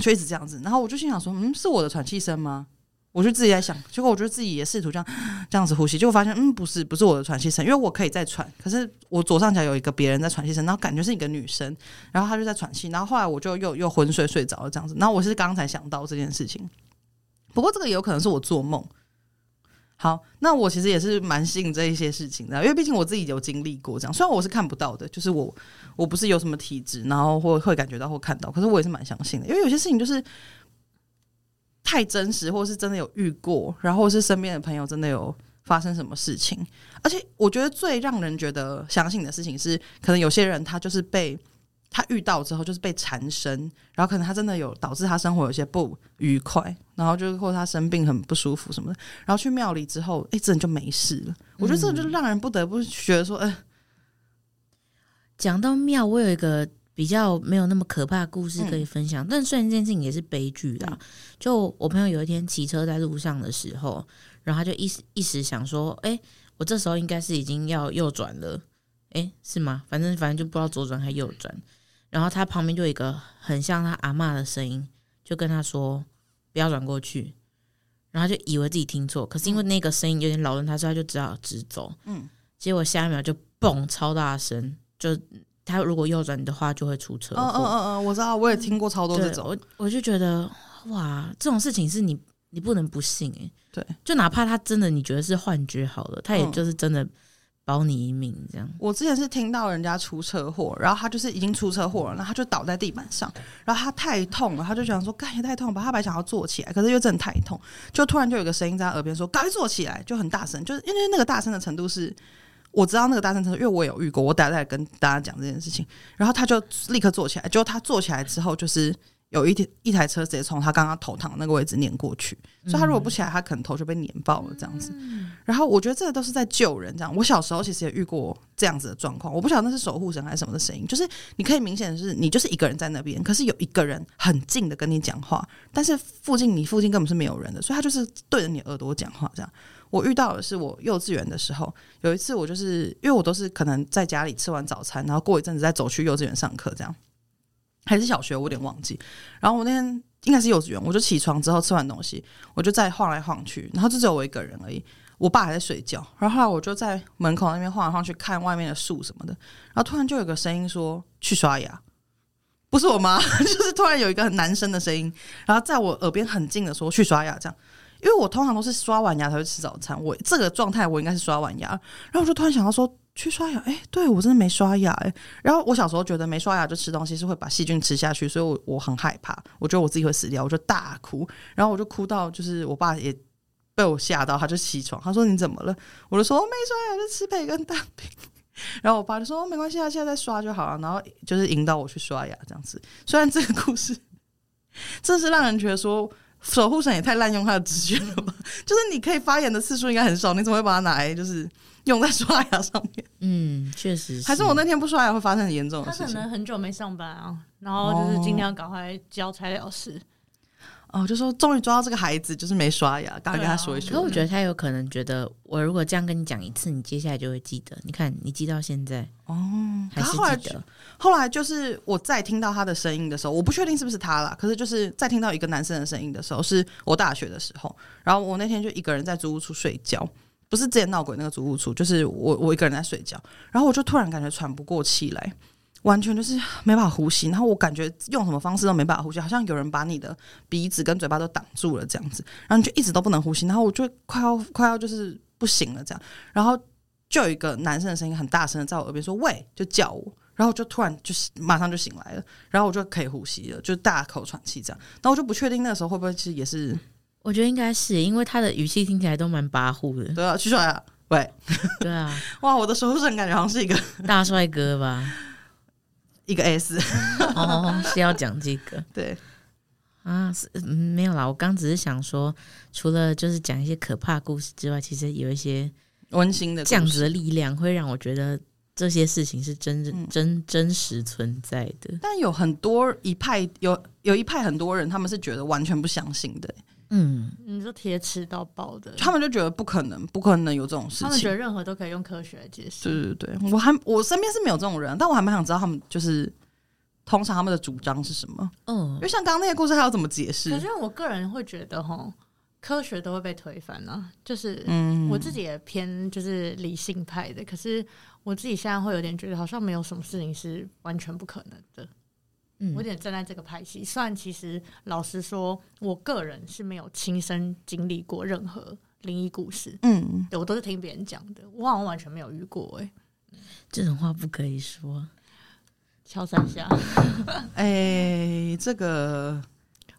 就一直这样子。然后我就心想说，嗯，是我的喘气声吗？我就自己在想，结果我觉得自己也试图这样这样子呼吸，结果发现，嗯，不是，不是我的喘气声，因为我可以再喘，可是我左上角有一个别人在喘气声，然后感觉是一个女生，然后她就在喘气，然后后来我就又又昏睡睡着了这样子，然后我是刚刚才想到这件事情，不过这个也有可能是我做梦。好，那我其实也是蛮信这一些事情的，因为毕竟我自己有经历过这样，虽然我是看不到的，就是我我不是有什么体质，然后或会感觉到或看到，可是我也是蛮相信的，因为有些事情就是。太真实，或是真的有遇过，然后是身边的朋友真的有发生什么事情，而且我觉得最让人觉得相信的事情是，可能有些人他就是被他遇到之后就是被缠身，然后可能他真的有导致他生活有些不愉快，然后就是或者他生病很不舒服什么的，然后去庙里之后，哎，真的就没事了。我觉得这就是让人不得不觉得说，哎、嗯，讲到庙，我有一个。比较没有那么可怕的故事可以分享，嗯、但虽然这件事情也是悲剧啦。嗯、就我朋友有一天骑车在路上的时候，然后他就一时一时想说：“哎、欸，我这时候应该是已经要右转了，哎、欸，是吗？反正反正就不知道左转还是右转。”然后他旁边就有一个很像他阿嬷的声音，就跟他说：“不要转过去。”然后他就以为自己听错，可是因为那个声音有点扰人，他说他就只好直走。嗯，结果下一秒就嘣，超大声，就。他如果右转的话，就会出车祸。嗯嗯嗯嗯，我知道，我也听过超多这种。我我就觉得，哇，这种事情是你你不能不信哎、欸。对，就哪怕他真的你觉得是幻觉好了，他也就是真的保你一命这样。我之前是听到人家出车祸，然后他就是已经出车祸了，然后他就倒在地板上，然后他太痛了，他就想说，干也太痛吧，他本来想要坐起来，可是又真的太痛，就突然就有个声音在他耳边说，赶快坐起来，就很大声，就是因为那个大声的程度是。我知道那个大声程度，因为我有遇过，我等下再跟大家讲这件事情。然后他就立刻坐起来，结果他坐起来之后，就是有一天一台车直接从他刚刚头躺的那个位置碾过去，所以他如果不起来，他可能头就被碾爆了这样子。然后我觉得这个都是在救人，这样。我小时候其实也遇过这样子的状况，我不晓得那是守护神还是什么的声音，就是你可以明显的是你就是一个人在那边，可是有一个人很近的跟你讲话，但是附近你附近根本是没有人的，所以他就是对着你耳朵讲话这样。我遇到的是我幼稚园的时候，有一次我就是因为我都是可能在家里吃完早餐，然后过一阵子再走去幼稚园上课，这样还是小学，我有点忘记。然后我那天应该是幼稚园，我就起床之后吃完东西，我就再晃来晃去，然后就只有我一个人而已。我爸还在睡觉，然后后来我就在门口那边晃来晃去，看外面的树什么的。然后突然就有个声音说：“去刷牙。”不是我妈，<laughs> 就是突然有一个男生的声音，然后在我耳边很近的说：“去刷牙。”这样。因为我通常都是刷完牙才会吃早餐，我这个状态我应该是刷完牙，然后我就突然想到说去刷牙，哎、对我真的没刷牙哎，然后我小时候觉得没刷牙就吃东西是会把细菌吃下去，所以我我很害怕，我觉得我自己会死掉，我就大哭，然后我就哭到就是我爸也被我吓到，他就起床，他说你怎么了？我就说没刷牙就吃培根蛋饼，然后我爸就说没关系啊，现在再刷就好了，然后就是引导我去刷牙这样子，虽然这个故事 <laughs> 真是让人觉得说。守护神也太滥用他的直觉了吧？<laughs> 就是你可以发言的次数应该很少，你怎么会把它拿来就是用在刷牙上面？嗯，确实是。还是我那天不刷牙会发生很严重的事情？他可能很久没上班啊，然后就是今天要赶快交材料事。哦，就说终于抓到这个孩子，就是没刷牙，赶快跟他说一说。可我觉得他有可能觉得，我如果这样跟你讲一次，你接下来就会记得。你看，你记到现在哦，还是记得。后来就是我再听到他的声音的时候，我不确定是不是他啦。可是就是再听到一个男生的声音的时候，是我大学的时候。然后我那天就一个人在租屋处睡觉，不是之前闹鬼那个租屋处，就是我我一个人在睡觉。然后我就突然感觉喘不过气来。完全就是没办法呼吸，然后我感觉用什么方式都没办法呼吸，好像有人把你的鼻子跟嘴巴都挡住了这样子，然后你就一直都不能呼吸，然后我就快要快要就是不行了这样，然后就有一个男生的声音很大声的在我耳边说“喂”，就叫我，然后就突然就马上就醒来了，然后我就可以呼吸了，就大口喘气这样，然后我就不确定那个时候会不会其实也是，我觉得应该是因为他的语气听起来都蛮跋扈的，对啊，去出来啊，喂，<laughs> 对啊，<laughs> 哇，我的熟人感觉好像是一个 <laughs> 大帅哥吧。一个 S 哦，是要讲这个对啊，是、嗯、没有啦。我刚只是想说，除了就是讲一些可怕故事之外，其实有一些温馨的这样子的力量，会让我觉得这些事情是真真、嗯、真真实存在的。但有很多一派，有有一派很多人，他们是觉得完全不相信的。嗯，你说铁齿到爆的，他们就觉得不可能，不可能有这种事情。他们觉得任何都可以用科学来解释。对对对，我还我身边是没有这种人，但我还蛮想知道他们就是通常他们的主张是什么。嗯，因为像刚刚那些故事，还要怎么解释？可是我个人会觉得，哈，科学都会被推翻啊。就是，嗯，我自己也偏就是理性派的，可是我自己现在会有点觉得，好像没有什么事情是完全不可能的。我有点站在这个派系，虽然其实老实说，我个人是没有亲身经历过任何灵异故事，嗯，我都是听别人讲的，我好像完全没有遇过、欸，哎，这种话不可以说，敲三下，<laughs> 哎、欸，这个。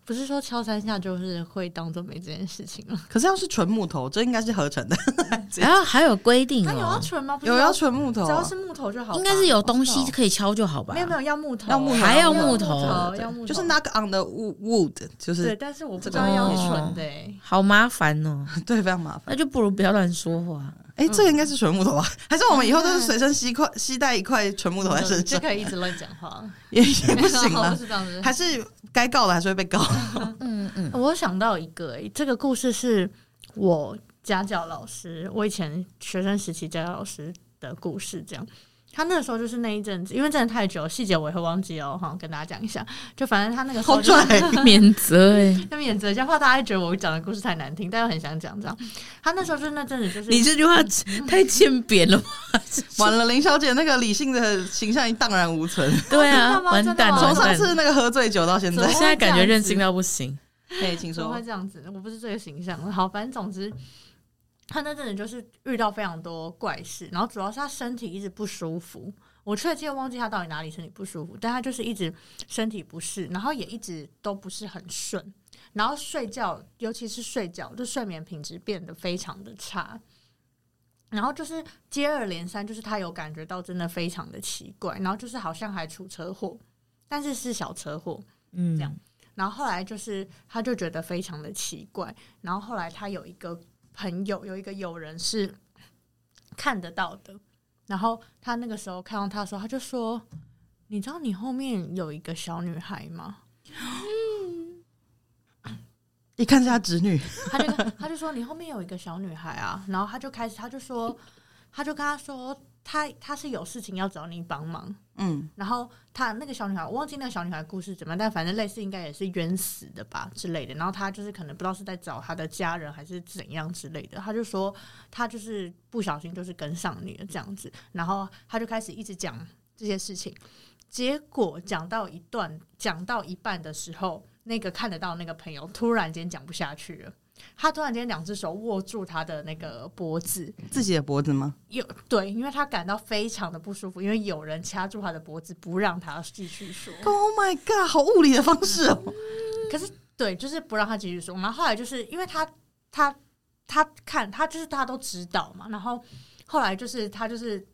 不是说敲三下就是会当做没这件事情了。可是要是纯木头，这应该是合成的。<laughs> 然后还有规定、喔，它有要纯吗？有要纯木头，只要是木头就好。应该是有东西可以敲就好吧？没有没有，要木头，要木头，还要木头，要木头，就是 knock on the wood，就是对。但是我不知道要纯的、欸，好麻烦哦、喔。<laughs> 对，非常麻烦。那就不如不要乱说话。哎、欸，这个应该是纯木头吧？<laughs> 还是我们以后都是随身携块吸带一块纯木头在身上，就可以一直乱讲话，<laughs> 也也不行了。<laughs> 还是该告的还是会被告。嗯嗯，我想到一个、欸，这个故事是我家教老师，我以前学生时期家教老师的故事，这样。他那个时候就是那一阵子，因为真的太久，细节我也会忘记哦。哈，跟大家讲一下，就反正他那个时候就免责哎，要免责一下，怕大家觉得我讲的故事太难听，但又很想讲这样。他那时候就是那阵子，就是你这句话太欠扁了吧？<laughs> 完了，林小姐那个理性的形象已荡然无存。<laughs> 对啊，完蛋了！从上次那个喝醉酒到现在，现在感觉任性到不行。<laughs> 哎，请说。会这样子？我不是这个形象。好，反正总之。他那阵子就是遇到非常多怪事，然后主要是他身体一直不舒服。我确切忘记他到底哪里身体不舒服，但他就是一直身体不适，然后也一直都不是很顺。然后睡觉，尤其是睡觉，就睡眠品质变得非常的差。然后就是接二连三，就是他有感觉到真的非常的奇怪，然后就是好像还出车祸，但是是小车祸，嗯，这样。然后后来就是他就觉得非常的奇怪，然后后来他有一个。朋友有一个友人是看得到的，然后他那个时候看到他的时候，他就说：“你知道你后面有一个小女孩吗？”嗯，一看是他侄女，他就他就说：“你后面有一个小女孩啊。”然后他就开始，他就说，他就跟他说。他他是有事情要找你帮忙，嗯，然后他那个小女孩，我忘记那个小女孩故事怎么样，但反正类似应该也是冤死的吧之类的。然后他就是可能不知道是在找他的家人还是怎样之类的。他就说他就是不小心就是跟上你了这样子，然后他就开始一直讲这些事情。结果讲到一段，讲到一半的时候，那个看得到那个朋友突然间讲不下去了。他突然间两只手握住他的那个脖子，自己的脖子吗？有对，因为他感到非常的不舒服，因为有人掐住他的脖子，不让他继续说。Oh my god，好物理的方式哦。嗯、可是对，就是不让他继续说。然后后来就是因为他他他看他就是大家都知道嘛。然后后来就是他就是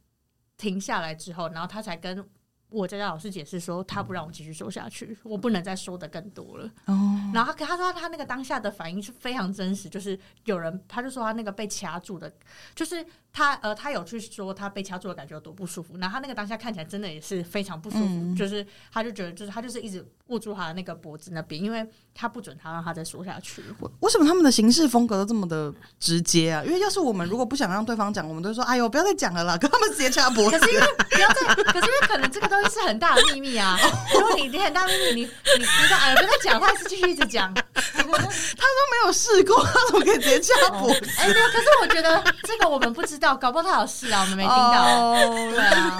停下来之后，然后他才跟我家教老师解释说，他不让我继续说下去，我不能再说的更多了。哦，然后他他说他那个当下的反应是非常真实，就是有人他就说他那个被掐住的，就是他呃他有去说他被掐住的感觉有多不舒服，然后他那个当下看起来真的也是非常不舒服，嗯、就是他就觉得就是他就是一直握住他的那个脖子那边，因为他不准他让他再说下去。为什么他们的行事风格都这么的直接啊？因为要是我们如果不想让对方讲，我们都说哎呦不要再讲了啦，跟他们直接掐脖子。可是因为不要再，可是因为可能这个东西是很大的秘密啊！<laughs> 如果你你很大秘密，你你知道，哎，不要讲，他还是继续一直讲。<laughs> 他都没有试过，他怎么可以直接掐脖子？哎，没有。可是我觉得这个我们不知道，搞不好他有试啊，我们没听到。对啊。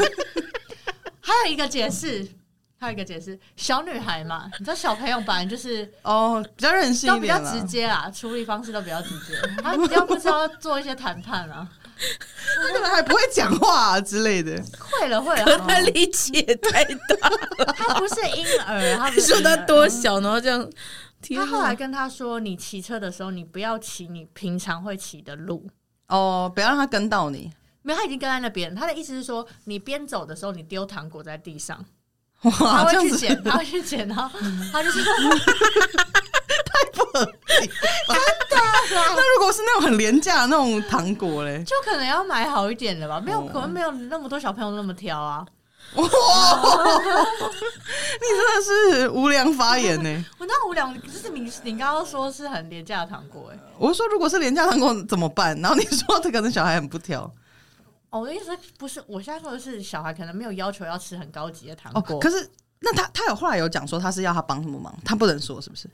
还有一个解释，还有一个解释，小女孩嘛，你知道小朋友本来就是哦，比较任性，都比较直接啦，处理方式都比较直接，他比较不知道做一些谈判啊。他可能还不会讲话啊之类的，会了会了，他力气也太大了。他不是婴儿，他不是说他多小，然后这样。他后来跟他说：“你骑车的时候，你不要骑你平常会骑的路哦，不要让他跟到你。”没有，他已经跟在那边。他的意思是说，你边走的时候，你丢糖果在地上，哇，他会去捡，他会去捡，然后他就说。<laughs> <laughs> 太不合理。<laughs> 那如果是那种很廉价的那种糖果嘞，就可能要买好一点的吧。没有，可能没有那么多小朋友那么挑啊。哇，<laughs> 你真的是无良发言呢。我那无良，就是你，你刚刚说是很廉价的糖果哎。我说如果是廉价糖果怎么办？然后你说这可能小孩很不挑。哦，我的意思不是，我现在说的是小孩可能没有要求要吃很高级的糖果。可是那他他有后来有讲说他是要他帮什么忙，他不能说是不是？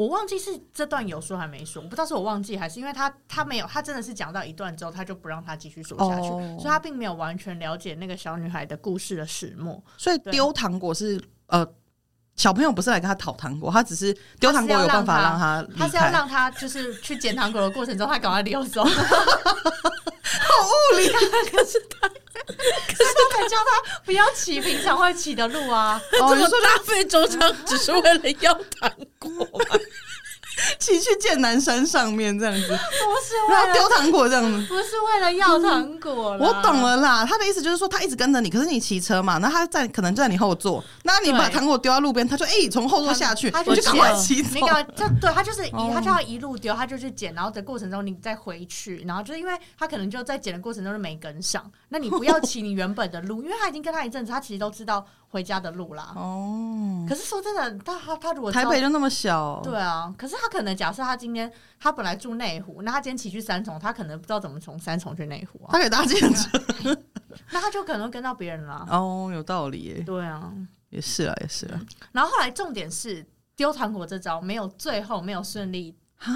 我忘记是这段有说还没说，我不知道是我忘记还是因为他他没有，他真的是讲到一段之后，他就不让他继续说下去，哦、所以他并没有完全了解那个小女孩的故事的始末。所以丢糖果是呃，小朋友不是来跟他讨糖果，他只是丢糖果有办法让他，他是要让他就是去捡糖果的过程中，他赶快溜走。好物理，可是他，可是他没教他不要骑平常会骑的路啊！哦，你说浪费周章只是为了要糖果吗？<laughs> 骑去剑南山上面这样子，不是为了丢糖果这样子，不是为了要糖果。我懂了啦，他的意思就是说，他一直跟着你，可是你骑车嘛，那他在可能在你后座，那你把糖果丢到路边，他就哎从后座下去，他就赶快骑走。<laughs> 那个，就对他就是一，他就要一路丢，他就去捡，然后的过程中你再回去，然后就是因为他可能就在捡的过程中就没跟上，那你不要 <laughs> 骑你原本的路，因为他已经跟他一阵子，他其实都知道。回家的路啦。哦，可是说真的，他他他如果台北就那么小，对啊。可是他可能假设他今天他本来住内湖，那他今天骑去三重，他可能不知道怎么从三重去内湖啊。他可以搭计程车，<laughs> 那他就可能跟到别人了。哦，有道理耶。对啊，也是啊，也是啊。然后后来重点是丢糖果这招没有最后没有顺利啊，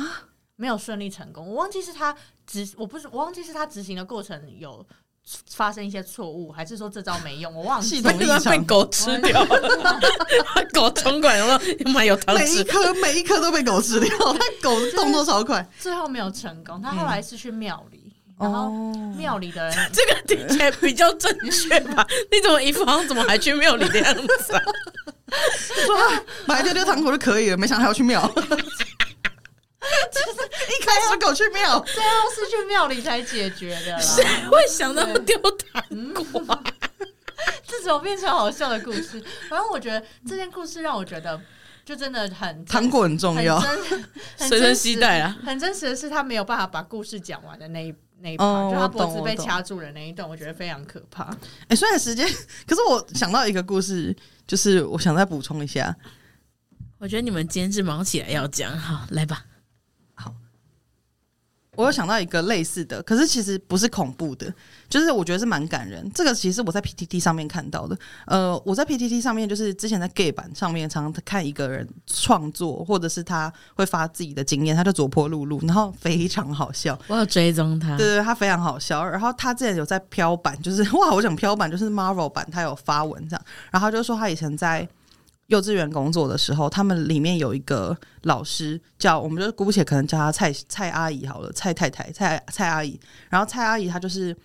没有顺利成功。我忘记是他执，我不是我忘记是他执行的过程有。发生一些错误，还是说这招没用？我忘记了。被狗吃掉了，<laughs> 狗冲过来了，妈有糖吃，每一颗每一颗都被狗吃掉。<laughs> 那狗动作超快，最后没有成功。他后来是去庙里，然后庙里的人，<laughs> 这个听起来比较正确吧？你怎么一副好像怎么还去庙里的样子？说买丢丢糖果就可以了，没想到还要去庙。<laughs> 就是一开始狗去庙，最后是去庙里才解决的。谁会想到丢糖果？这种变成好笑的故事。反正我觉得这件故事让我觉得，就真的很糖果很重要，<laughs> 随身携带啊。很真实的是，他没有办法把故事讲完的那一那一 part，就他脖子被掐住的那一段，我觉得非常可怕。哎，虽然时间，可是我想到一个故事，就是我想再补充一下。我觉得你们今天是忙起来要讲，好，来吧。我有想到一个类似的，可是其实不是恐怖的，就是我觉得是蛮感人。这个其实我在 PTT 上面看到的。呃，我在 PTT 上面就是之前在 Gay 版上面常常看一个人创作，或者是他会发自己的经验，他就左坡露露，然后非常好笑。我有追踪他，对对，他非常好笑。然后他之前有在飘版，就是哇，我想飘版就是 Marvel 版，他有发文这样。然后他就说他以前在。幼稚园工作的时候，他们里面有一个老师叫，我们就姑且可能叫她蔡蔡阿姨好了，蔡太太蔡蔡阿姨。然后蔡阿姨她就是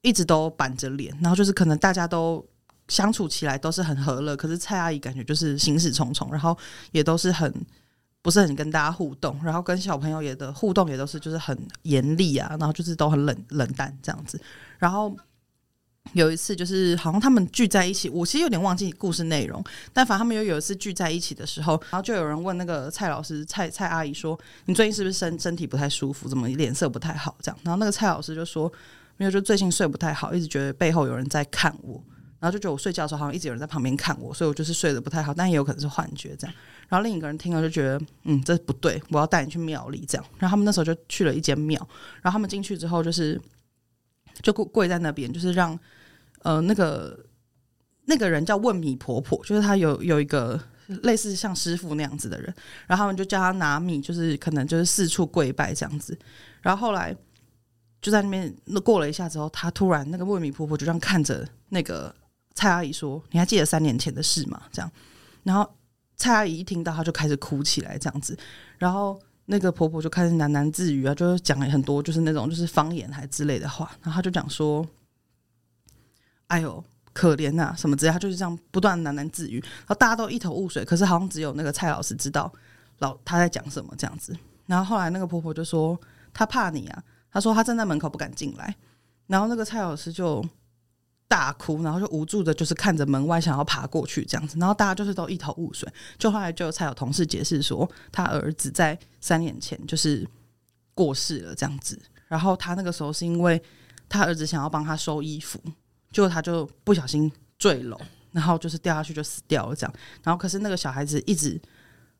一直都板着脸，然后就是可能大家都相处起来都是很和乐，可是蔡阿姨感觉就是心事重重，然后也都是很不是很跟大家互动，然后跟小朋友也的互动也都是就是很严厉啊，然后就是都很冷冷淡这样子，然后。有一次就是好像他们聚在一起，我其实有点忘记故事内容，但反正他们又有一次聚在一起的时候，然后就有人问那个蔡老师蔡蔡阿姨说：“你最近是不是身身体不太舒服？怎么脸色不太好？”这样，然后那个蔡老师就说：“没有，就最近睡不太好，一直觉得背后有人在看我，然后就觉得我睡觉的时候好像一直有人在旁边看我，所以我就是睡得不太好，但也有可能是幻觉这样。”然后另一个人听了就觉得：“嗯，这不对，我要带你去庙里。”这样，然后他们那时候就去了一间庙，然后他们进去之后就是就跪跪在那边，就是让。呃，那个那个人叫问米婆婆，就是他有有一个类似像师傅那样子的人，然后他们就叫他拿米，就是可能就是四处跪拜这样子。然后后来就在那边那过了一下之后，她突然那个问米婆婆就这样看着那个蔡阿姨说：“你还记得三年前的事吗？”这样，然后蔡阿姨一听到，她就开始哭起来这样子。然后那个婆婆就开始喃喃自语啊，就是讲了很多就是那种就是方言还之类的话，然后她就讲说。哎呦，可怜呐、啊，什么之类，他就是这样不断喃喃自语，然后大家都一头雾水。可是好像只有那个蔡老师知道老他在讲什么这样子。然后后来那个婆婆就说：“她怕你啊。”她说：“她站在门口不敢进来。”然后那个蔡老师就大哭，然后就无助的，就是看着门外想要爬过去这样子。然后大家就是都一头雾水。就后来就才有同事解释说，他儿子在三年前就是过世了这样子。然后他那个时候是因为他儿子想要帮他收衣服。结果他就不小心坠楼，然后就是掉下去就死掉了，这样。然后可是那个小孩子一直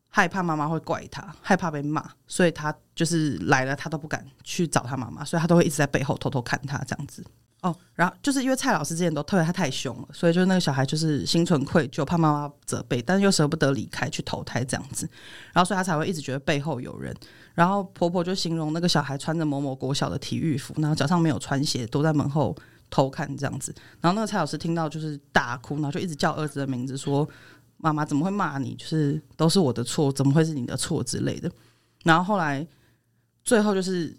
害怕妈妈会怪他，害怕被骂，所以他就是来了他都不敢去找他妈妈，所以他都会一直在背后偷偷看他这样子。哦，然后就是因为蔡老师之前都特别他太凶了，所以就那个小孩就是心存愧疚，怕妈妈责备，但是又舍不得离开去投胎这样子。然后所以他才会一直觉得背后有人。然后婆婆就形容那个小孩穿着某某国小的体育服，然后脚上没有穿鞋，躲在门后。偷看这样子，然后那个蔡老师听到就是大哭，然后就一直叫儿子的名字，说：“妈妈怎么会骂你？就是都是我的错，怎么会是你的错之类的。”然后后来最后就是。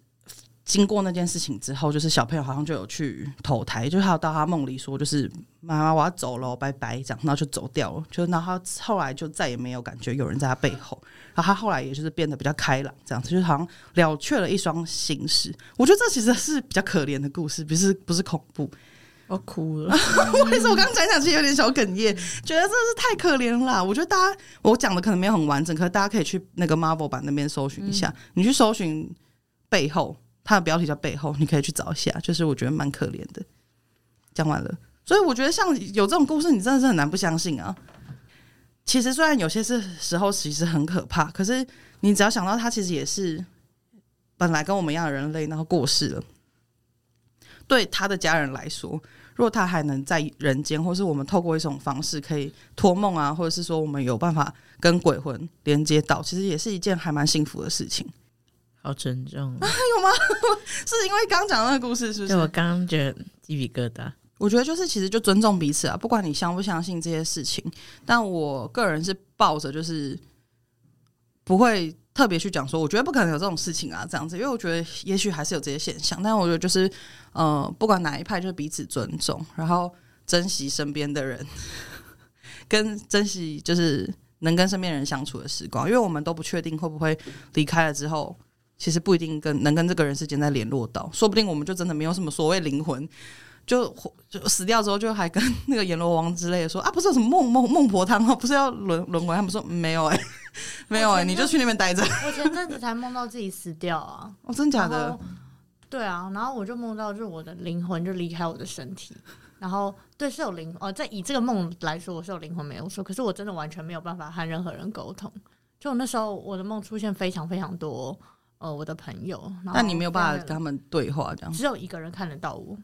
经过那件事情之后，就是小朋友好像就有去投胎，就是他有到他梦里说，就是妈妈我要走了，拜拜这样，然后就走掉了。就然后他后来就再也没有感觉有人在他背后，然后他后来也就是变得比较开朗，这样子就是好像了却了一双心事。我觉得这其实是比较可怜的故事，不是不是恐怖。我哭了，为什么我刚刚讲讲其实有点小哽咽，觉得真的是太可怜了啦。我觉得大家我讲的可能没有很完整，可是大家可以去那个 Marvel 版那边搜寻一下，嗯、你去搜寻背后。它的标题叫背后，你可以去找一下，就是我觉得蛮可怜的。讲完了，所以我觉得像有这种故事，你真的是很难不相信啊。其实虽然有些是时候其实很可怕，可是你只要想到他其实也是本来跟我们一样的人类，然后过世了。对他的家人来说，如果他还能在人间，或是我们透过一种方式可以托梦啊，或者是说我们有办法跟鬼魂连接到，其实也是一件还蛮幸福的事情。好沉重啊！有吗？<laughs> 是因为刚讲那个故事，是不是？对，我刚刚觉得鸡皮疙瘩。我觉得就是其实就尊重彼此啊，不管你相不相信这些事情，但我个人是抱着就是不会特别去讲说，我觉得不可能有这种事情啊，这样子，因为我觉得也许还是有这些现象，但我觉得就是呃，不管哪一派，就是彼此尊重，然后珍惜身边的人，<laughs> 跟珍惜就是能跟身边人相处的时光，因为我们都不确定会不会离开了之后。其实不一定跟能跟这个人世间再联络到，说不定我们就真的没有什么所谓灵魂，就就死掉之后就还跟那个阎罗王之类的说啊，不是有什么孟孟孟婆汤哦，不是要轮轮回？他们说没有哎、欸，<laughs> 没有哎、欸，你就去那边待着。我前阵子才梦到自己死掉啊！<laughs> 哦，真假的？对啊，然后我就梦到就是我的灵魂就离开我的身体，然后对是有灵哦，在以这个梦来说我是有灵魂没有错，可是我真的完全没有办法和任何人沟通。就那时候我的梦出现非常非常多。呃，我的朋友，那你没有办法跟他们对话，这样只有一个人看得到我。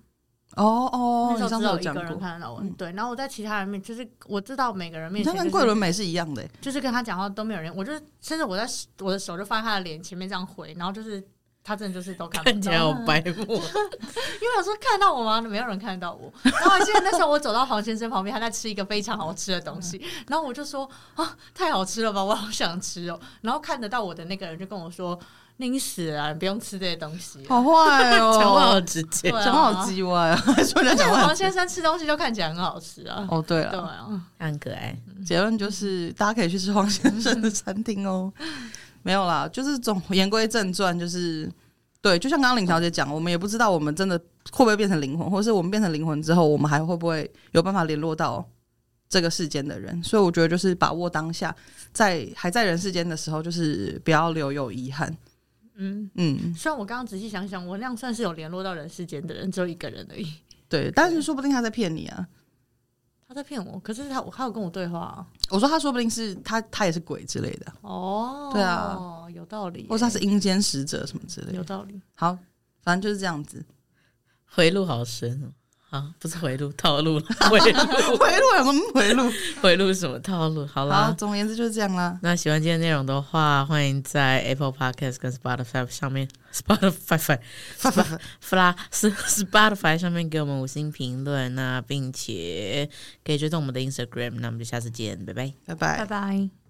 哦哦，那时候只有一个人看得到我。嗯、对，然后我在其他人面，就是我知道每个人面前、就是，他跟桂纶镁是一样的，就是跟他讲话都没有人，我就甚至我在我的手就放在他的脸前面这样回，然后就是他真的就是都看不到，看起来好白目。<laughs> 因为我说看到我吗？没有人看得到我。然后我记得那时候我走到黄先生旁边，他在吃一个非常好吃的东西，然后我就说啊，太好吃了吧，我好想吃哦。然后看得到我的那个人就跟我说。宁死啊！你不用吃这些东西，好坏哦，<laughs> 讲话好直接，讲话好叽歪啊！<laughs> 说人家黄先生吃东西就看起来很好吃啊！哦，对了，对啊，很可爱。结论就是，大家可以去吃黄先生的餐厅哦。<laughs> 没有啦，就是总言归正传，就是对，就像刚刚林小姐讲，我们也不知道我们真的会不会变成灵魂，或者是我们变成灵魂之后，我们还会不会有办法联络到这个世间的人。所以我觉得就是把握当下，在还在人世间的时候，就是不要留有遗憾。嗯嗯，虽然我刚刚仔细想想，我那样算是有联络到人世间的人，只有一个人而已。对，但是说不定他在骗你啊。他在骗我，可是他我还有跟我对话啊。我说他说不定是他，他也是鬼之类的。哦，对啊，有道理。或者他是阴间使者什么之类的。有道理。好，反正就是这样子。回路好深哦。啊，不是回路，套路，<laughs> 回路，回路有什么回路？回路是什么套路？好啦，好，总而言之就是这样啦。那喜欢今天内容的话，欢迎在 Apple Podcast 跟 Spotify 上面，Spotify，Spotify，Spotify <laughs> 上面给我们五星评论，那并且可以追踪我们的 Instagram。那我们就下次见，拜拜，拜拜，拜拜。